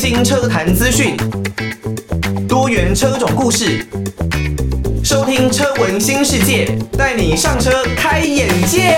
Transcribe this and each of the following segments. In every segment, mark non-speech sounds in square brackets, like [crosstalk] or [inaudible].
新车坛资讯，多元车种故事，收听车闻新世界，带你上车开眼界。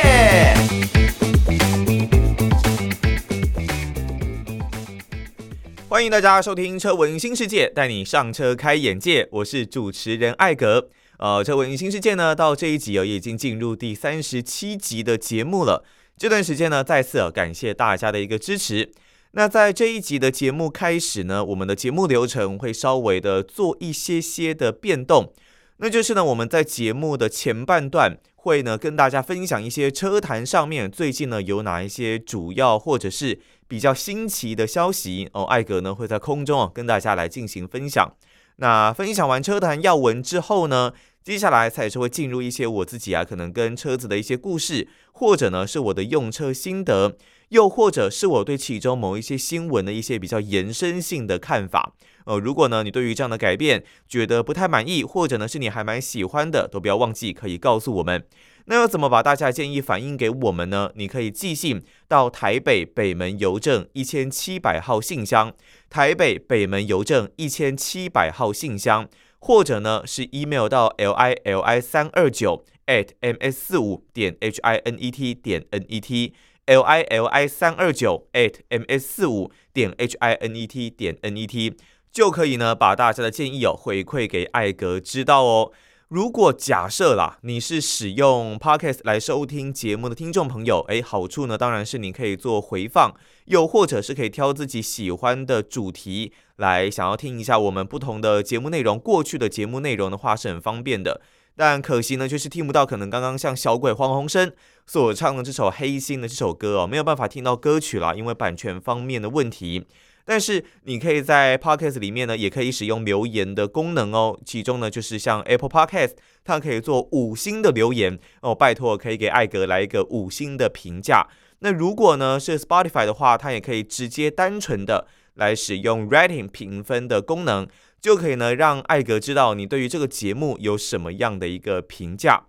欢迎大家收听车闻新世界，带你上车开眼界。我是主持人艾格。呃，车闻新世界呢，到这一集哦，已经进入第三十七集的节目了。这段时间呢，再次感谢大家的一个支持。那在这一集的节目开始呢，我们的节目流程会稍微的做一些些的变动，那就是呢，我们在节目的前半段会呢跟大家分享一些车坛上面最近呢有哪一些主要或者是比较新奇的消息哦，艾格呢会在空中啊跟大家来进行分享。那分享完车坛要闻之后呢，接下来才是会进入一些我自己啊可能跟车子的一些故事，或者呢是我的用车心得。又或者是我对其中某一些新闻的一些比较延伸性的看法，呃，如果呢你对于这样的改变觉得不太满意，或者呢是你还蛮喜欢的，都不要忘记可以告诉我们。那要怎么把大家建议反映给我们呢？你可以寄信到台北北门邮政一千七百号信箱，台北北门邮政一千七百号信箱，或者呢是 email 到 l i l i 三二九 at m s 四五点 h i n e t 点 n e t。L i l i 三二九 at m s 四五点 h i n e t 点 n e t 就可以呢，把大家的建议哦回馈给艾格知道哦。如果假设啦，你是使用 Podcast 来收听节目的听众朋友，诶，好处呢当然是你可以做回放，又或者是可以挑自己喜欢的主题来想要听一下我们不同的节目内容。过去的节目内容的话是很方便的。但可惜呢，就是听不到可能刚刚像小鬼黄鸿升所唱的这首《黑心》的这首歌哦，没有办法听到歌曲啦，因为版权方面的问题。但是你可以在 Podcast 里面呢，也可以使用留言的功能哦。其中呢，就是像 Apple Podcast，它可以做五星的留言哦，拜托可以给艾格来一个五星的评价。那如果呢是 Spotify 的话，它也可以直接单纯的来使用 Rating 评分的功能。就可以呢，让艾格知道你对于这个节目有什么样的一个评价。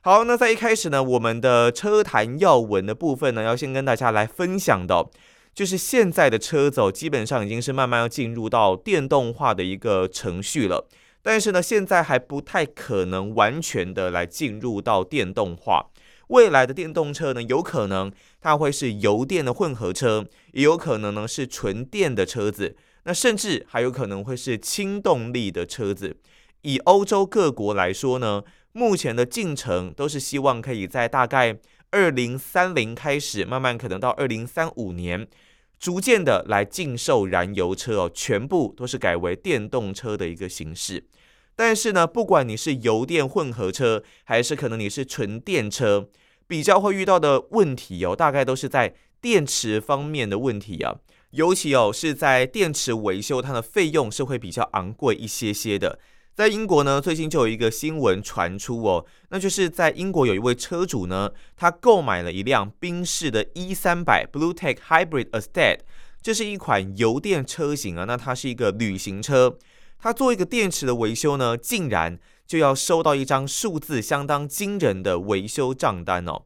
好，那在一开始呢，我们的车坛要闻的部分呢，要先跟大家来分享的，就是现在的车走基本上已经是慢慢要进入到电动化的一个程序了。但是呢，现在还不太可能完全的来进入到电动化。未来的电动车呢，有可能它会是油电的混合车，也有可能呢是纯电的车子。那甚至还有可能会是轻动力的车子。以欧洲各国来说呢，目前的进程都是希望可以在大概二零三零开始，慢慢可能到二零三五年，逐渐的来禁售燃油车哦，全部都是改为电动车的一个形式。但是呢，不管你是油电混合车，还是可能你是纯电车，比较会遇到的问题哦，大概都是在电池方面的问题啊。尤其哦，是在电池维修，它的费用是会比较昂贵一些些的。在英国呢，最近就有一个新闻传出哦，那就是在英国有一位车主呢，他购买了一辆宾士的 E 三百 BlueTEC Hybrid Estate，这是一款油电车型啊。那它是一个旅行车，他做一个电池的维修呢，竟然就要收到一张数字相当惊人的维修账单哦。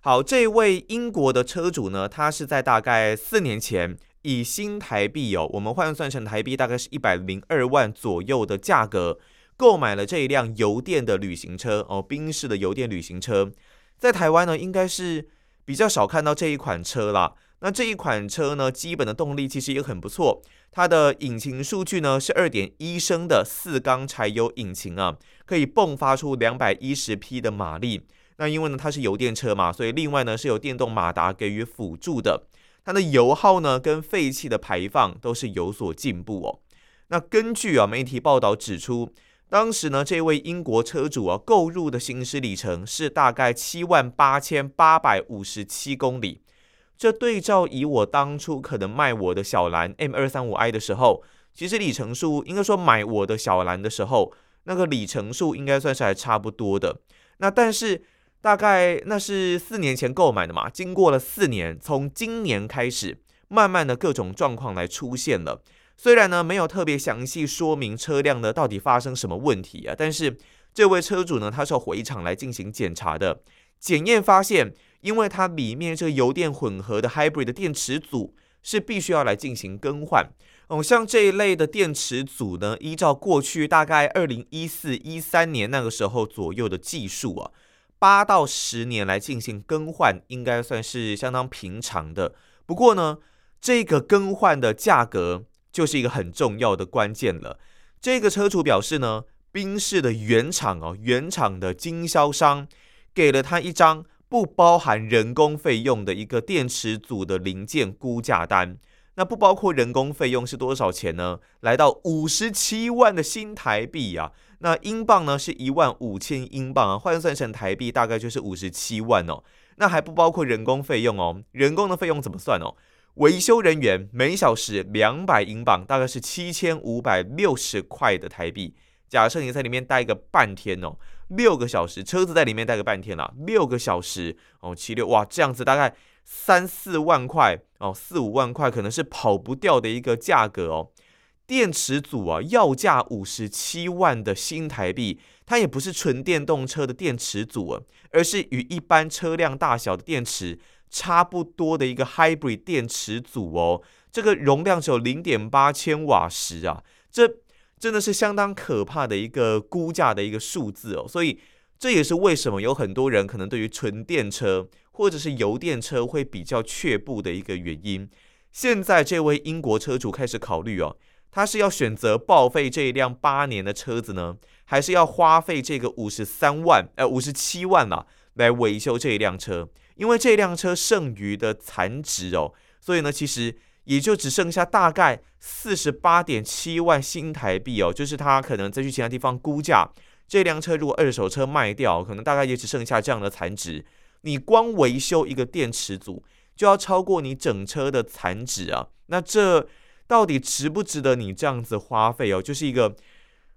好，这位英国的车主呢，他是在大概四年前。以新台币哦，我们换算成台币大概是一百零二万左右的价格，购买了这一辆油电的旅行车哦，宾士的油电旅行车，在台湾呢应该是比较少看到这一款车啦。那这一款车呢，基本的动力其实也很不错，它的引擎数据呢是二点一升的四缸柴油引擎啊，可以迸发出两百一十匹的马力。那因为呢它是油电车嘛，所以另外呢是有电动马达给予辅助的。它的油耗呢，跟废气的排放都是有所进步哦。那根据啊媒体报道指出，当时呢这位英国车主啊购入的行驶里程是大概七万八千八百五十七公里。这对照以我当初可能卖我的小蓝 M 二三五 i 的时候，其实里程数应该说买我的小蓝的时候，那个里程数应该算是还差不多的。那但是。大概那是四年前购买的嘛，经过了四年，从今年开始，慢慢的各种状况来出现了。虽然呢没有特别详细说明车辆呢到底发生什么问题啊，但是这位车主呢他是要回厂来进行检查的，检验发现，因为它里面这个油电混合的 hybrid 的电池组是必须要来进行更换，哦，像这一类的电池组呢，依照过去大概二零一四一三年那个时候左右的技术啊，八到十年来进行更换，应该算是相当平常的。不过呢，这个更换的价格就是一个很重要的关键了。这个车主表示呢，宾士的原厂哦，原厂的经销商给了他一张不包含人工费用的一个电池组的零件估价单。那不包括人工费用是多少钱呢？来到五十七万的新台币啊！那英镑呢是一万五千英镑啊，换算成台币大概就是五十七万哦。那还不包括人工费用哦，人工的费用怎么算哦？维修人员每小时两百英镑，大概是七千五百六十块的台币。假设你在里面待个半天哦，六个小时，车子在里面待个半天啦，六个小时哦，七六哇，这样子大概。三四万块哦，四五万块可能是跑不掉的一个价格哦。电池组啊，要价五十七万的新台币，它也不是纯电动车的电池组啊，而是与一般车辆大小的电池差不多的一个 hybrid 电池组哦。这个容量只有零点八千瓦时啊，这真的是相当可怕的一个估价的一个数字哦。所以这也是为什么有很多人可能对于纯电车。或者是油电车会比较却步的一个原因。现在这位英国车主开始考虑哦，他是要选择报废这一辆八年的车子呢，还是要花费这个五十三万呃五十七万啊来维修这一辆车？因为这辆车剩余的残值哦，所以呢，其实也就只剩下大概四十八点七万新台币哦，就是他可能再去其他地方估价，这辆车如果二手车卖掉，可能大概也只剩下这样的残值。你光维修一个电池组就要超过你整车的残值啊，那这到底值不值得你这样子花费哦？就是一个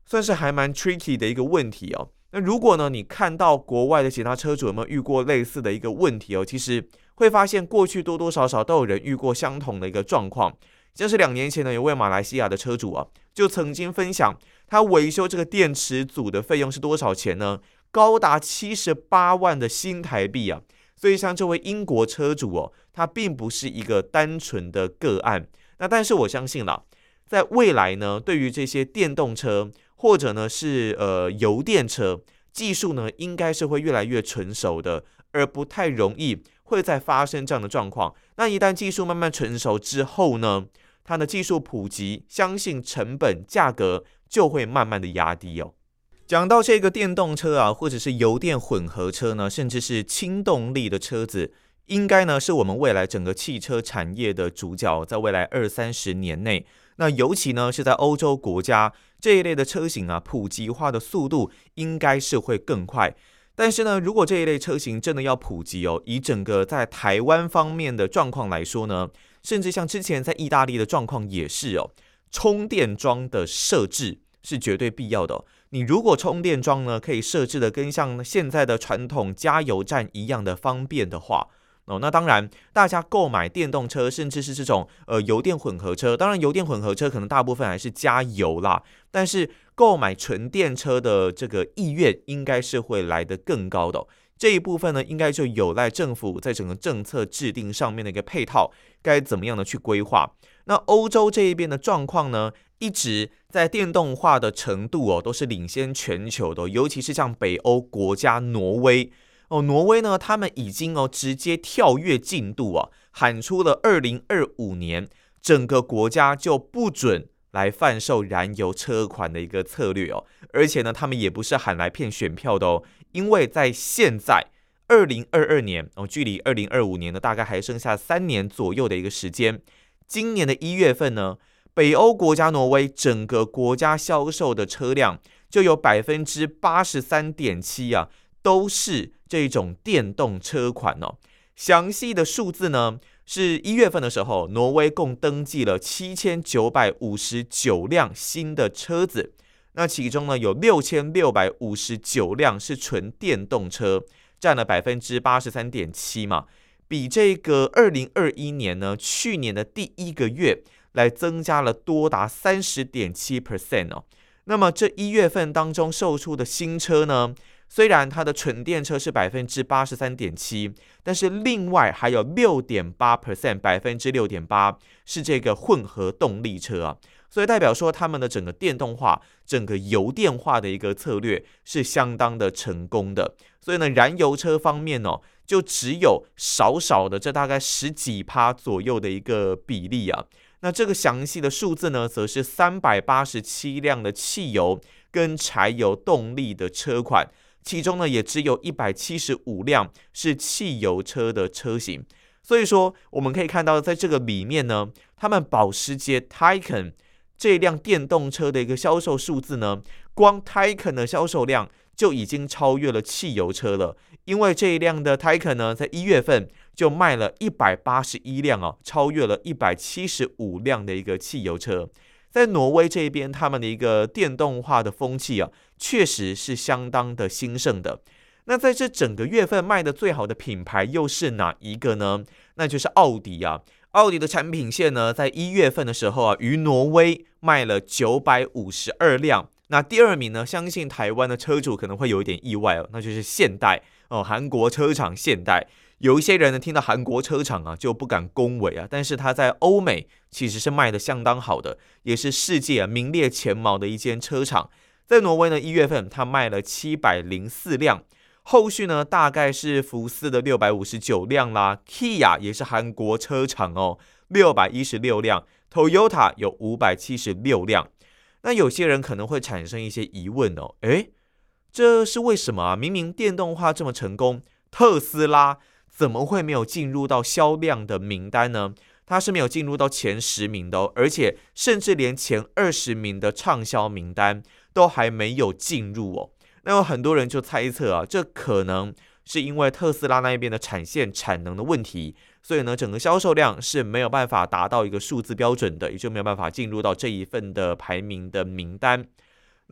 算是还蛮 tricky 的一个问题哦。那如果呢，你看到国外的其他车主有没有遇过类似的一个问题哦？其实会发现过去多多少少都有人遇过相同的一个状况。像是两年前呢，有位马来西亚的车主啊，就曾经分享他维修这个电池组的费用是多少钱呢？高达七十八万的新台币啊！所以像这位英国车主哦，他并不是一个单纯的个案。那但是我相信啦，在未来呢，对于这些电动车或者呢是呃油电车，技术呢应该是会越来越成熟的，而不太容易会再发生这样的状况。那一旦技术慢慢成熟之后呢，它的技术普及，相信成本价格就会慢慢的压低哦。讲到这个电动车啊，或者是油电混合车呢，甚至是轻动力的车子，应该呢是我们未来整个汽车产业的主角，在未来二三十年内，那尤其呢是在欧洲国家这一类的车型啊，普及化的速度应该是会更快。但是呢，如果这一类车型真的要普及哦，以整个在台湾方面的状况来说呢，甚至像之前在意大利的状况也是哦，充电桩的设置是绝对必要的。你如果充电桩呢，可以设置的跟像现在的传统加油站一样的方便的话，哦，那当然，大家购买电动车，甚至是这种呃油电混合车，当然油电混合车可能大部分还是加油啦，但是购买纯电车的这个意愿应该是会来得更高的。这一部分呢，应该就有赖政府在整个政策制定上面的一个配套，该怎么样的去规划。那欧洲这一边的状况呢，一直在电动化的程度哦，都是领先全球的，尤其是像北欧国家挪威哦，挪威呢，他们已经哦直接跳跃进度啊，喊出了二零二五年整个国家就不准来贩售燃油车款的一个策略哦，而且呢，他们也不是喊来骗选票的哦，因为在现在二零二二年哦，距离二零二五年呢，大概还剩下三年左右的一个时间，今年的一月份呢。北欧国家挪威整个国家销售的车辆就有百分之八十三点七啊，都是这种电动车款哦。详细的数字呢，是一月份的时候，挪威共登记了七千九百五十九辆新的车子，那其中呢有六千六百五十九辆是纯电动车，占了百分之八十三点七嘛，比这个二零二一年呢，去年的第一个月。来增加了多达三十点七 percent 哦。那么这一月份当中售出的新车呢，虽然它的纯电车是百分之八十三点七，但是另外还有六点八 percent，百分之六点八是这个混合动力车啊。所以代表说，他们的整个电动化、整个油电化的一个策略是相当的成功的。所以呢，燃油车方面呢、哦，就只有少少的这大概十几趴左右的一个比例啊。那这个详细的数字呢，则是三百八十七辆的汽油跟柴油动力的车款，其中呢，也只有一百七十五辆是汽油车的车型。所以说，我们可以看到，在这个里面呢，他们保时捷 Taycan。这辆电动车的一个销售数字呢，光 Taycan 的销售量就已经超越了汽油车了。因为这一辆的 Taycan 呢，在一月份就卖了一百八十一辆哦，超越了一百七十五辆的一个汽油车。在挪威这边，他们的一个电动化的风气啊，确实是相当的兴盛的。那在这整个月份卖的最好的品牌又是哪一个呢？那就是奥迪啊。奥迪的产品线呢，在一月份的时候啊，于挪威卖了九百五十二辆。那第二名呢，相信台湾的车主可能会有一点意外哦，那就是现代哦，韩国车厂现代。有一些人呢，听到韩国车厂啊，就不敢恭维啊，但是它在欧美其实是卖得相当好的，也是世界啊名列前茅的一间车厂。在挪威呢，一月份它卖了七百零四辆。后续呢，大概是福斯的六百五十九辆啦，Kia 也是韩国车厂哦，六百一十六辆，Toyota 有五百七十六辆。那有些人可能会产生一些疑问哦，诶，这是为什么啊？明明电动化这么成功，特斯拉怎么会没有进入到销量的名单呢？它是没有进入到前十名的哦，而且甚至连前二十名的畅销名单都还没有进入哦。那有很多人就猜测啊，这可能是因为特斯拉那一边的产线产能的问题，所以呢，整个销售量是没有办法达到一个数字标准的，也就没有办法进入到这一份的排名的名单。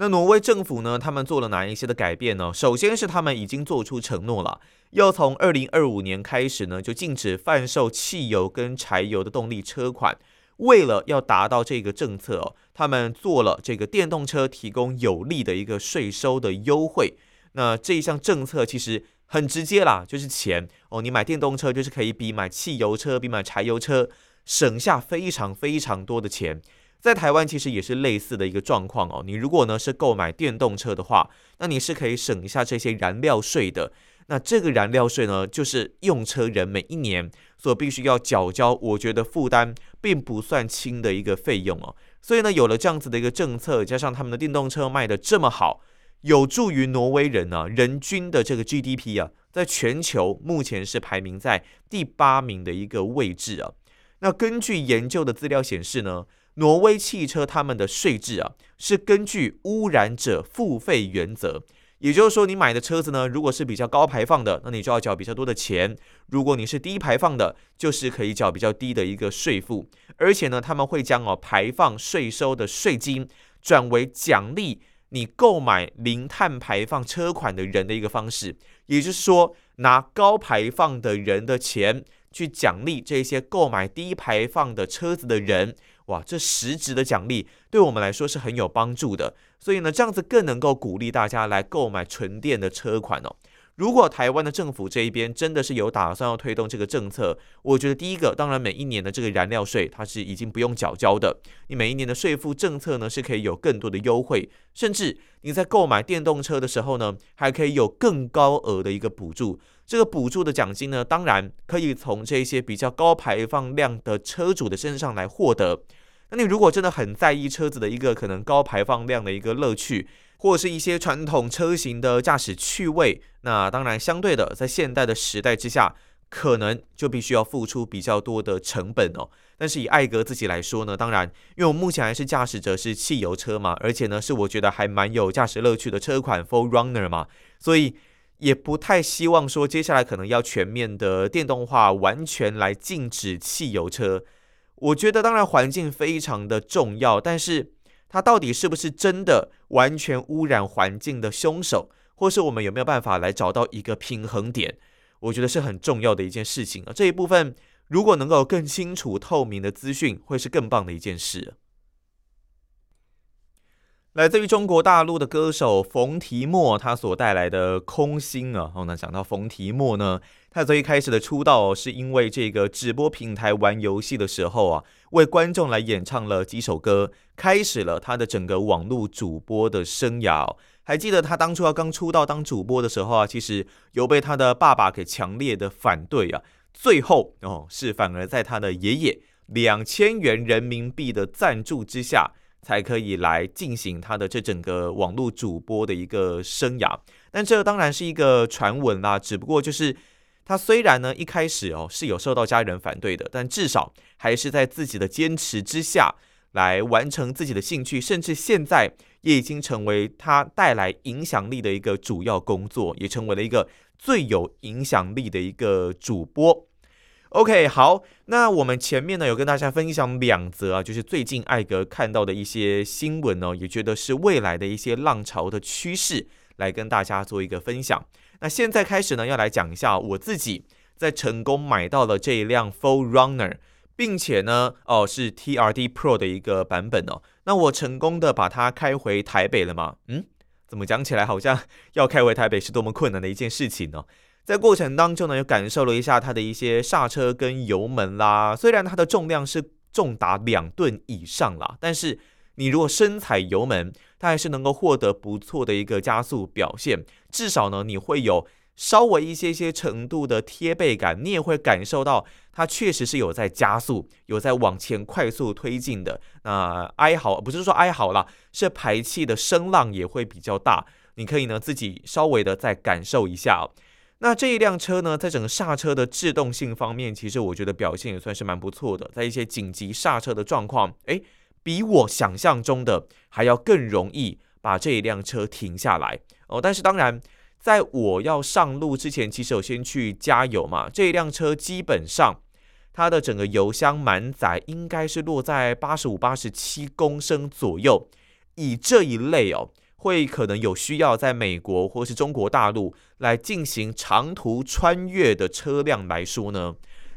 那挪威政府呢，他们做了哪一些的改变呢？首先是他们已经做出承诺了，要从二零二五年开始呢，就禁止贩售汽油跟柴油的动力车款。为了要达到这个政策，他们做了这个电动车提供有利的一个税收的优惠。那这一项政策其实很直接啦，就是钱哦。你买电动车就是可以比买汽油车、比买柴油车省下非常非常多的钱。在台湾其实也是类似的一个状况哦。你如果呢是购买电动车的话，那你是可以省一下这些燃料税的。那这个燃料税呢，就是用车人每一年所必须要缴交，我觉得负担并不算轻的一个费用哦。所以呢，有了这样子的一个政策，加上他们的电动车卖得这么好，有助于挪威人呢、啊，人均的这个 GDP 啊，在全球目前是排名在第八名的一个位置啊。那根据研究的资料显示呢，挪威汽车他们的税制啊，是根据污染者付费原则。也就是说，你买的车子呢，如果是比较高排放的，那你就要缴比较多的钱；如果你是低排放的，就是可以缴比较低的一个税负。而且呢，他们会将哦排放税收的税金转为奖励你购买零碳排放车款的人的一个方式。也就是说，拿高排放的人的钱去奖励这些购买低排放的车子的人。哇，这实质的奖励对我们来说是很有帮助的，所以呢，这样子更能够鼓励大家来购买纯电的车款哦。如果台湾的政府这一边真的是有打算要推动这个政策，我觉得第一个，当然每一年的这个燃料税它是已经不用缴交的，你每一年的税负政策呢是可以有更多的优惠，甚至你在购买电动车的时候呢，还可以有更高额的一个补助。这个补助的奖金呢，当然可以从这些比较高排放量的车主的身上来获得。那你如果真的很在意车子的一个可能高排放量的一个乐趣，或者是一些传统车型的驾驶趣味，那当然相对的，在现代的时代之下，可能就必须要付出比较多的成本哦。但是以艾格自己来说呢，当然，因为我目前还是驾驶者是汽油车嘛，而且呢是我觉得还蛮有驾驶乐趣的车款 4Runner 嘛，所以也不太希望说接下来可能要全面的电动化，完全来禁止汽油车。我觉得当然环境非常的重要，但是它到底是不是真的完全污染环境的凶手，或是我们有没有办法来找到一个平衡点？我觉得是很重要的一件事情啊。这一部分如果能够更清楚透明的资讯，会是更棒的一件事。来自于中国大陆的歌手冯提莫，他所带来的《空心》啊，然后呢，讲到冯提莫呢，他最一开始的出道是因为这个直播平台玩游戏的时候啊，为观众来演唱了几首歌，开始了他的整个网络主播的生涯。还记得他当初要刚出道当主播的时候啊，其实有被他的爸爸给强烈的反对啊，最后哦，是反而在他的爷爷两千元人民币的赞助之下。才可以来进行他的这整个网络主播的一个生涯，但这当然是一个传闻啦。只不过就是他虽然呢一开始哦是有受到家人反对的，但至少还是在自己的坚持之下来完成自己的兴趣，甚至现在也已经成为他带来影响力的一个主要工作，也成为了一个最有影响力的一个主播。OK，好，那我们前面呢有跟大家分享两则啊，就是最近艾格看到的一些新闻呢，也觉得是未来的一些浪潮的趋势，来跟大家做一个分享。那现在开始呢，要来讲一下我自己在成功买到了这一辆 4Runner，并且呢，哦是 TRD Pro 的一个版本哦。那我成功的把它开回台北了吗？嗯，怎么讲起来好像 [laughs] 要开回台北是多么困难的一件事情呢？在过程当中呢，又感受了一下它的一些刹车跟油门啦。虽然它的重量是重达两吨以上啦，但是你如果深踩油门，它还是能够获得不错的一个加速表现。至少呢，你会有稍微一些些程度的贴背感，你也会感受到它确实是有在加速，有在往前快速推进的。那哀嚎不是说哀嚎啦，是排气的声浪也会比较大。你可以呢自己稍微的再感受一下哦。那这一辆车呢，在整个刹车的制动性方面，其实我觉得表现也算是蛮不错的。在一些紧急刹车的状况，诶，比我想象中的还要更容易把这一辆车停下来哦。但是当然，在我要上路之前，其实我先去加油嘛。这一辆车基本上它的整个油箱满载应该是落在八十五、八十七公升左右。以这一类哦。会可能有需要在美国或是中国大陆来进行长途穿越的车辆来说呢，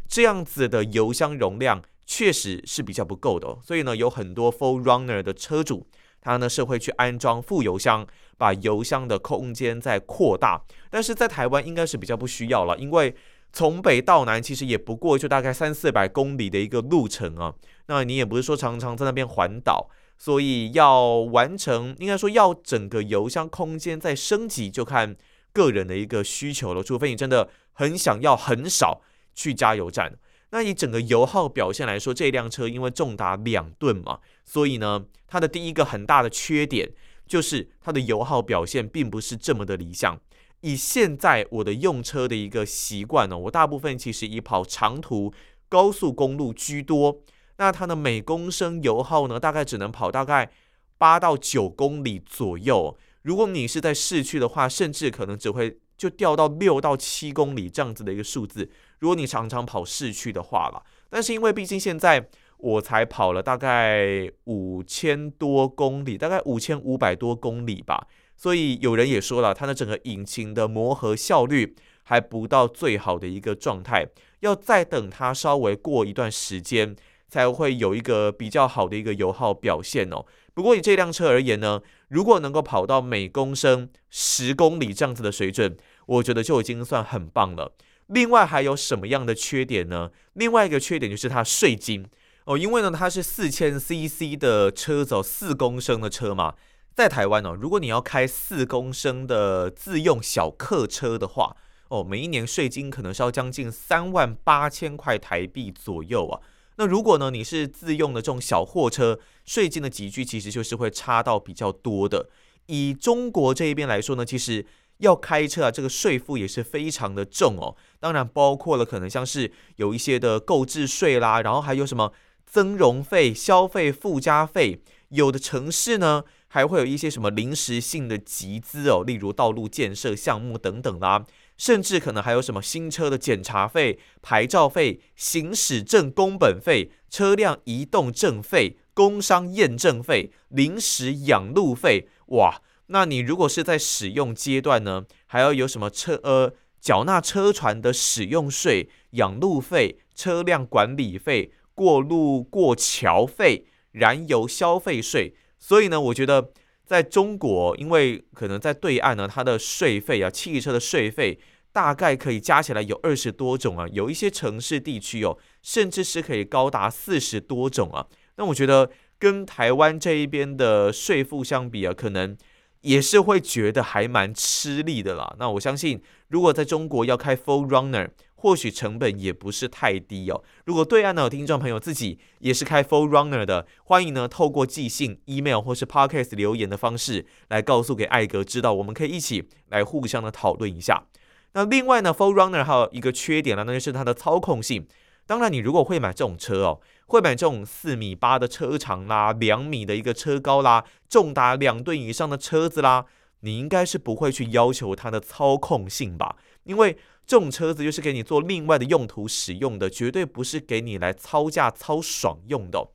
这样子的油箱容量确实是比较不够的。所以呢，有很多 4Runner 的车主，他呢是会去安装副油箱，把油箱的空间再扩大。但是在台湾应该是比较不需要了，因为从北到南其实也不过就大概三四百公里的一个路程啊。那你也不是说常常在那边环岛。所以要完成，应该说要整个油箱空间再升级，就看个人的一个需求了。除非你真的很想要很少去加油站。那以整个油耗表现来说，这辆车因为重达两吨嘛，所以呢，它的第一个很大的缺点就是它的油耗表现并不是这么的理想。以现在我的用车的一个习惯呢，我大部分其实以跑长途高速公路居多。那它的每公升油耗呢，大概只能跑大概八到九公里左右。如果你是在市区的话，甚至可能只会就掉到六到七公里这样子的一个数字。如果你常常跑市区的话了，但是因为毕竟现在我才跑了大概五千多公里，大概五千五百多公里吧，所以有人也说了，它的整个引擎的磨合效率还不到最好的一个状态，要再等它稍微过一段时间。才会有一个比较好的一个油耗表现哦。不过以这辆车而言呢，如果能够跑到每公升十公里这样子的水准，我觉得就已经算很棒了。另外还有什么样的缺点呢？另外一个缺点就是它税金哦，因为呢它是四千 CC 的车走四公升的车嘛，在台湾哦，如果你要开四公升的自用小客车的话哦，每一年税金可能是要将近三万八千块台币左右啊。那如果呢，你是自用的这种小货车，税金的集聚其实就是会差到比较多的。以中国这一边来说呢，其实要开车啊，这个税负也是非常的重哦。当然包括了可能像是有一些的购置税啦，然后还有什么增容费、消费附加费。有的城市呢，还会有一些什么临时性的集资哦，例如道路建设项目等等啦。甚至可能还有什么新车的检查费、牌照费、行驶证工本费、车辆移动证费、工商验证费、临时养路费，哇！那你如果是在使用阶段呢，还要有什么车呃缴纳车船的使用税、养路费、车辆管理费、过路过桥费、燃油消费税。所以呢，我觉得在中国，因为可能在对岸呢，它的税费啊，汽车的税费大概可以加起来有二十多种啊，有一些城市地区哦，甚至是可以高达四十多种啊。那我觉得跟台湾这一边的税负相比啊，可能也是会觉得还蛮吃力的啦。那我相信，如果在中国要开 Full Runner 或许成本也不是太低哦。如果对岸的听众朋友自己也是开 4Runner 的，欢迎呢透过寄信、email 或是 podcast 留言的方式来告诉给艾格知道，我们可以一起来互相的讨论一下。那另外呢，Full Runner 还有一个缺点呢，那就是它的操控性。当然，你如果会买这种车哦，会买这种四米八的车长啦，两米的一个车高啦，重达两吨以上的车子啦，你应该是不会去要求它的操控性吧？因为这种车子就是给你做另外的用途使用的，绝对不是给你来操驾操爽用的。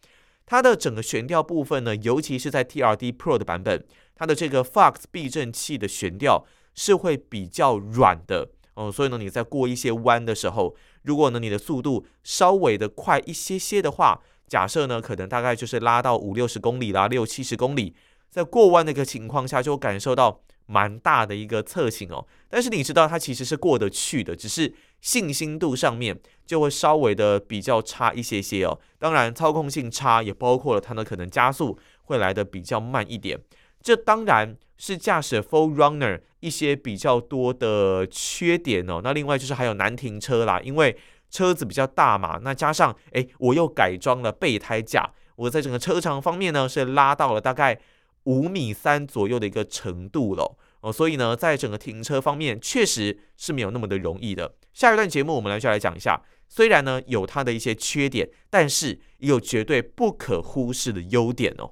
它的整个悬吊部分呢，尤其是在 TRD Pro 的版本，它的这个 Fox 避震器的悬吊是会比较软的哦，所以呢，你在过一些弯的时候，如果呢你的速度稍微的快一些些的话，假设呢可能大概就是拉到五六十公里啦，六七十公里，在过弯的一个情况下，就感受到。蛮大的一个侧倾哦，但是你知道它其实是过得去的，只是信心度上面就会稍微的比较差一些些哦。当然，操控性差也包括了它的可能加速会来得比较慢一点，这当然是驾驶 4Runner 一些比较多的缺点哦。那另外就是还有难停车啦，因为车子比较大嘛，那加上诶，我又改装了备胎架，我在整个车长方面呢是拉到了大概。五米三左右的一个程度了哦，所以呢，在整个停车方面确实是没有那么的容易的。下一段节目我们来就来讲一下，虽然呢有它的一些缺点，但是也有绝对不可忽视的优点哦。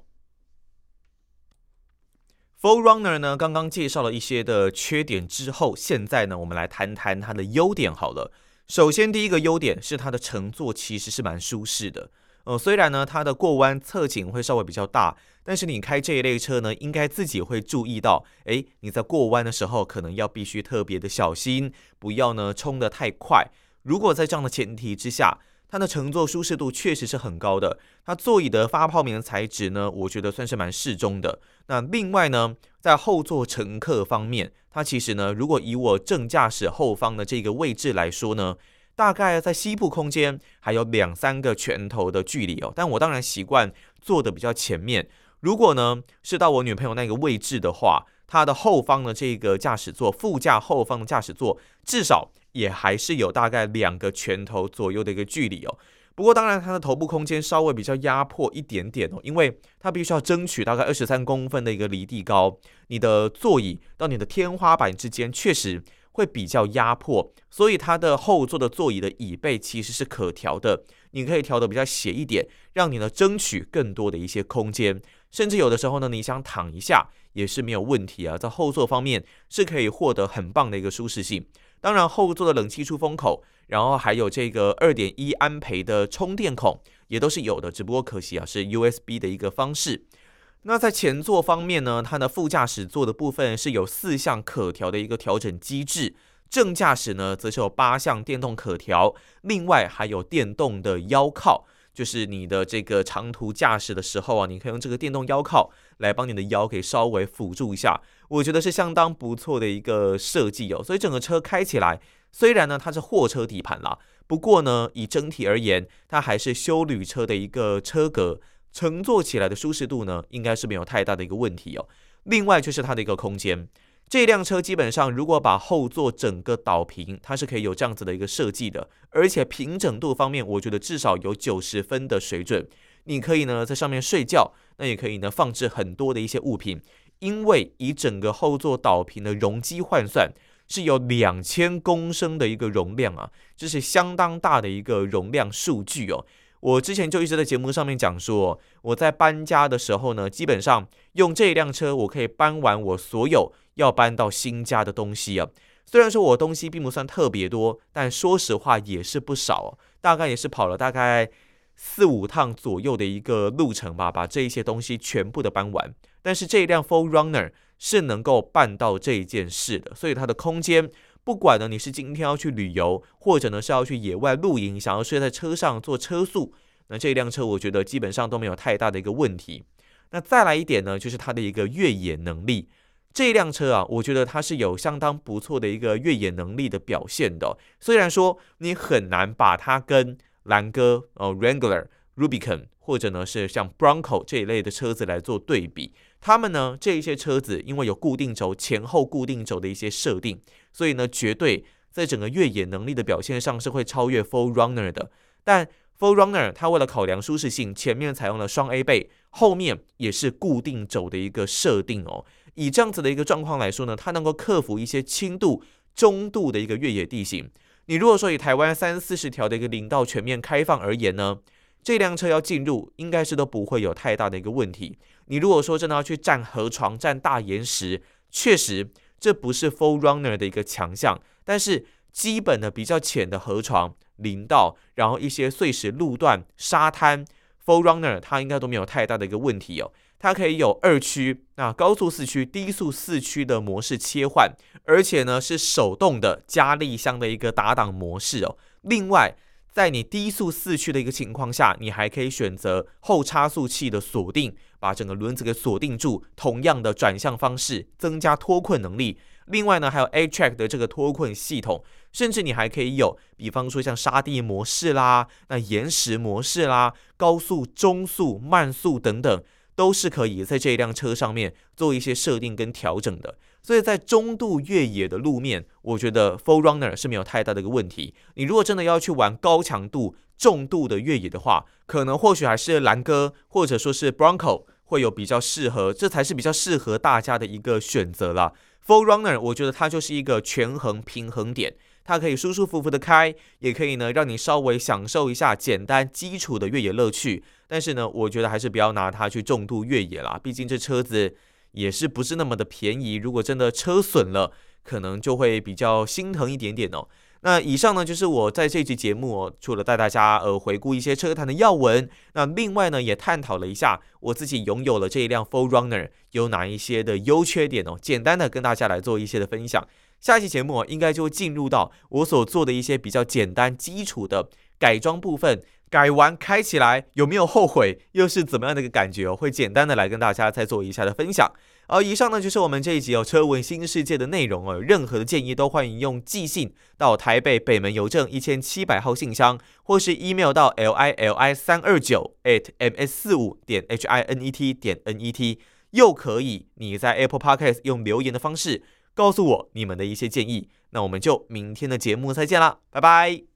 for Runner 呢刚刚介绍了一些的缺点之后，现在呢我们来谈谈它的优点好了。首先第一个优点是它的乘坐其实是蛮舒适的。呃，虽然呢，它的过弯侧倾会稍微比较大，但是你开这一类车呢，应该自己会注意到，诶，你在过弯的时候可能要必须特别的小心，不要呢冲得太快。如果在这样的前提之下，它的乘坐舒适度确实是很高的。它座椅的发泡棉的材质呢，我觉得算是蛮适中的。那另外呢，在后座乘客方面，它其实呢，如果以我正驾驶后方的这个位置来说呢。大概在膝部空间还有两三个拳头的距离哦，但我当然习惯坐的比较前面。如果呢是到我女朋友那个位置的话，她的后方的这个驾驶座，副驾后方的驾驶座，至少也还是有大概两个拳头左右的一个距离哦。不过当然，它的头部空间稍微比较压迫一点点哦，因为它必须要争取大概二十三公分的一个离地高，你的座椅到你的天花板之间确实。会比较压迫，所以它的后座的座椅的椅背其实是可调的，你可以调得比较斜一点，让你呢争取更多的一些空间，甚至有的时候呢，你想躺一下也是没有问题啊。在后座方面是可以获得很棒的一个舒适性。当然，后座的冷气出风口，然后还有这个二点一安培的充电孔也都是有的，只不过可惜啊是 USB 的一个方式。那在前座方面呢，它的副驾驶座的部分是有四项可调的一个调整机制，正驾驶呢则是有八项电动可调，另外还有电动的腰靠，就是你的这个长途驾驶的时候啊，你可以用这个电动腰靠来帮你的腰给稍微辅助一下，我觉得是相当不错的一个设计哦。所以整个车开起来，虽然呢它是货车底盘啦，不过呢以整体而言，它还是休旅车的一个车格。乘坐起来的舒适度呢，应该是没有太大的一个问题哦。另外就是它的一个空间，这辆车基本上如果把后座整个倒平，它是可以有这样子的一个设计的，而且平整度方面，我觉得至少有九十分的水准。你可以呢在上面睡觉，那也可以呢放置很多的一些物品，因为以整个后座倒平的容积换算，是有两千公升的一个容量啊，这是相当大的一个容量数据哦。我之前就一直在节目上面讲说，我在搬家的时候呢，基本上用这一辆车，我可以搬完我所有要搬到新家的东西啊。虽然说我东西并不算特别多，但说实话也是不少，大概也是跑了大概四五趟左右的一个路程吧，把这一些东西全部的搬完。但是这一辆 4Runner 是能够办到这一件事的，所以它的空间。不管呢，你是今天要去旅游，或者呢是要去野外露营，想要睡在车上做车宿，那这一辆车我觉得基本上都没有太大的一个问题。那再来一点呢，就是它的一个越野能力。这一辆车啊，我觉得它是有相当不错的一个越野能力的表现的。虽然说你很难把它跟兰哥、呃 Wrangler、Rubicon 或者呢是像 Bronco 这一类的车子来做对比，他们呢这一些车子因为有固定轴前后固定轴的一些设定，所以呢绝对在整个越野能力的表现上是会超越 4Runner 的。但 4Runner 它为了考量舒适性，前面采用了双 A 背，后面也是固定轴的一个设定哦。以这样子的一个状况来说呢，它能够克服一些轻度、中度的一个越野地形。你如果说以台湾三四十条的一个林道全面开放而言呢，这辆车要进入，应该是都不会有太大的一个问题。你如果说真的要去占河床、占大岩石，确实这不是 Full Runner 的一个强项。但是基本的比较浅的河床、林道，然后一些碎石路段、沙滩，Full Runner 它应该都没有太大的一个问题哦。它可以有二驱、啊高速四驱、低速四驱的模式切换，而且呢是手动的加力箱的一个打档模式哦。另外，在你低速四驱的一个情况下，你还可以选择后差速器的锁定，把整个轮子给锁定住。同样的转向方式，增加脱困能力。另外呢，还有 A-Track 的这个脱困系统，甚至你还可以有，比方说像沙地模式啦、那岩石模式啦、高速、中速、慢速等等，都是可以在这一辆车上面做一些设定跟调整的。所以在中度越野的路面，我觉得 4Runner 是没有太大的一个问题。你如果真的要去玩高强度、重度的越野的话，可能或许还是兰哥或者说是 Bronco 会有比较适合，这才是比较适合大家的一个选择啦。4Runner 我觉得它就是一个权衡平衡点，它可以舒舒服服的开，也可以呢让你稍微享受一下简单基础的越野乐趣。但是呢，我觉得还是不要拿它去重度越野啦，毕竟这车子。也是不是那么的便宜，如果真的车损了，可能就会比较心疼一点点哦。那以上呢，就是我在这期节目哦，除了带大家呃回顾一些车坛的要闻，那另外呢也探讨了一下我自己拥有了这一辆 4Runner 有哪一些的优缺点哦，简单的跟大家来做一些的分享。下期节目应该就进入到我所做的一些比较简单基础的改装部分。改完开起来有没有后悔？又是怎么样的一个感觉哦？会简单的来跟大家再做一下的分享。而以上呢就是我们这一集有、车闻新世界的内容哦。任何的建议都欢迎用寄信到台北北门邮政一千七百号信箱，或是 email 到 l i l i 三二九 at m s 四五点 h i n e t 点 n e t。又可以你在 Apple Podcast 用留言的方式告诉我你们的一些建议。那我们就明天的节目再见啦，拜拜。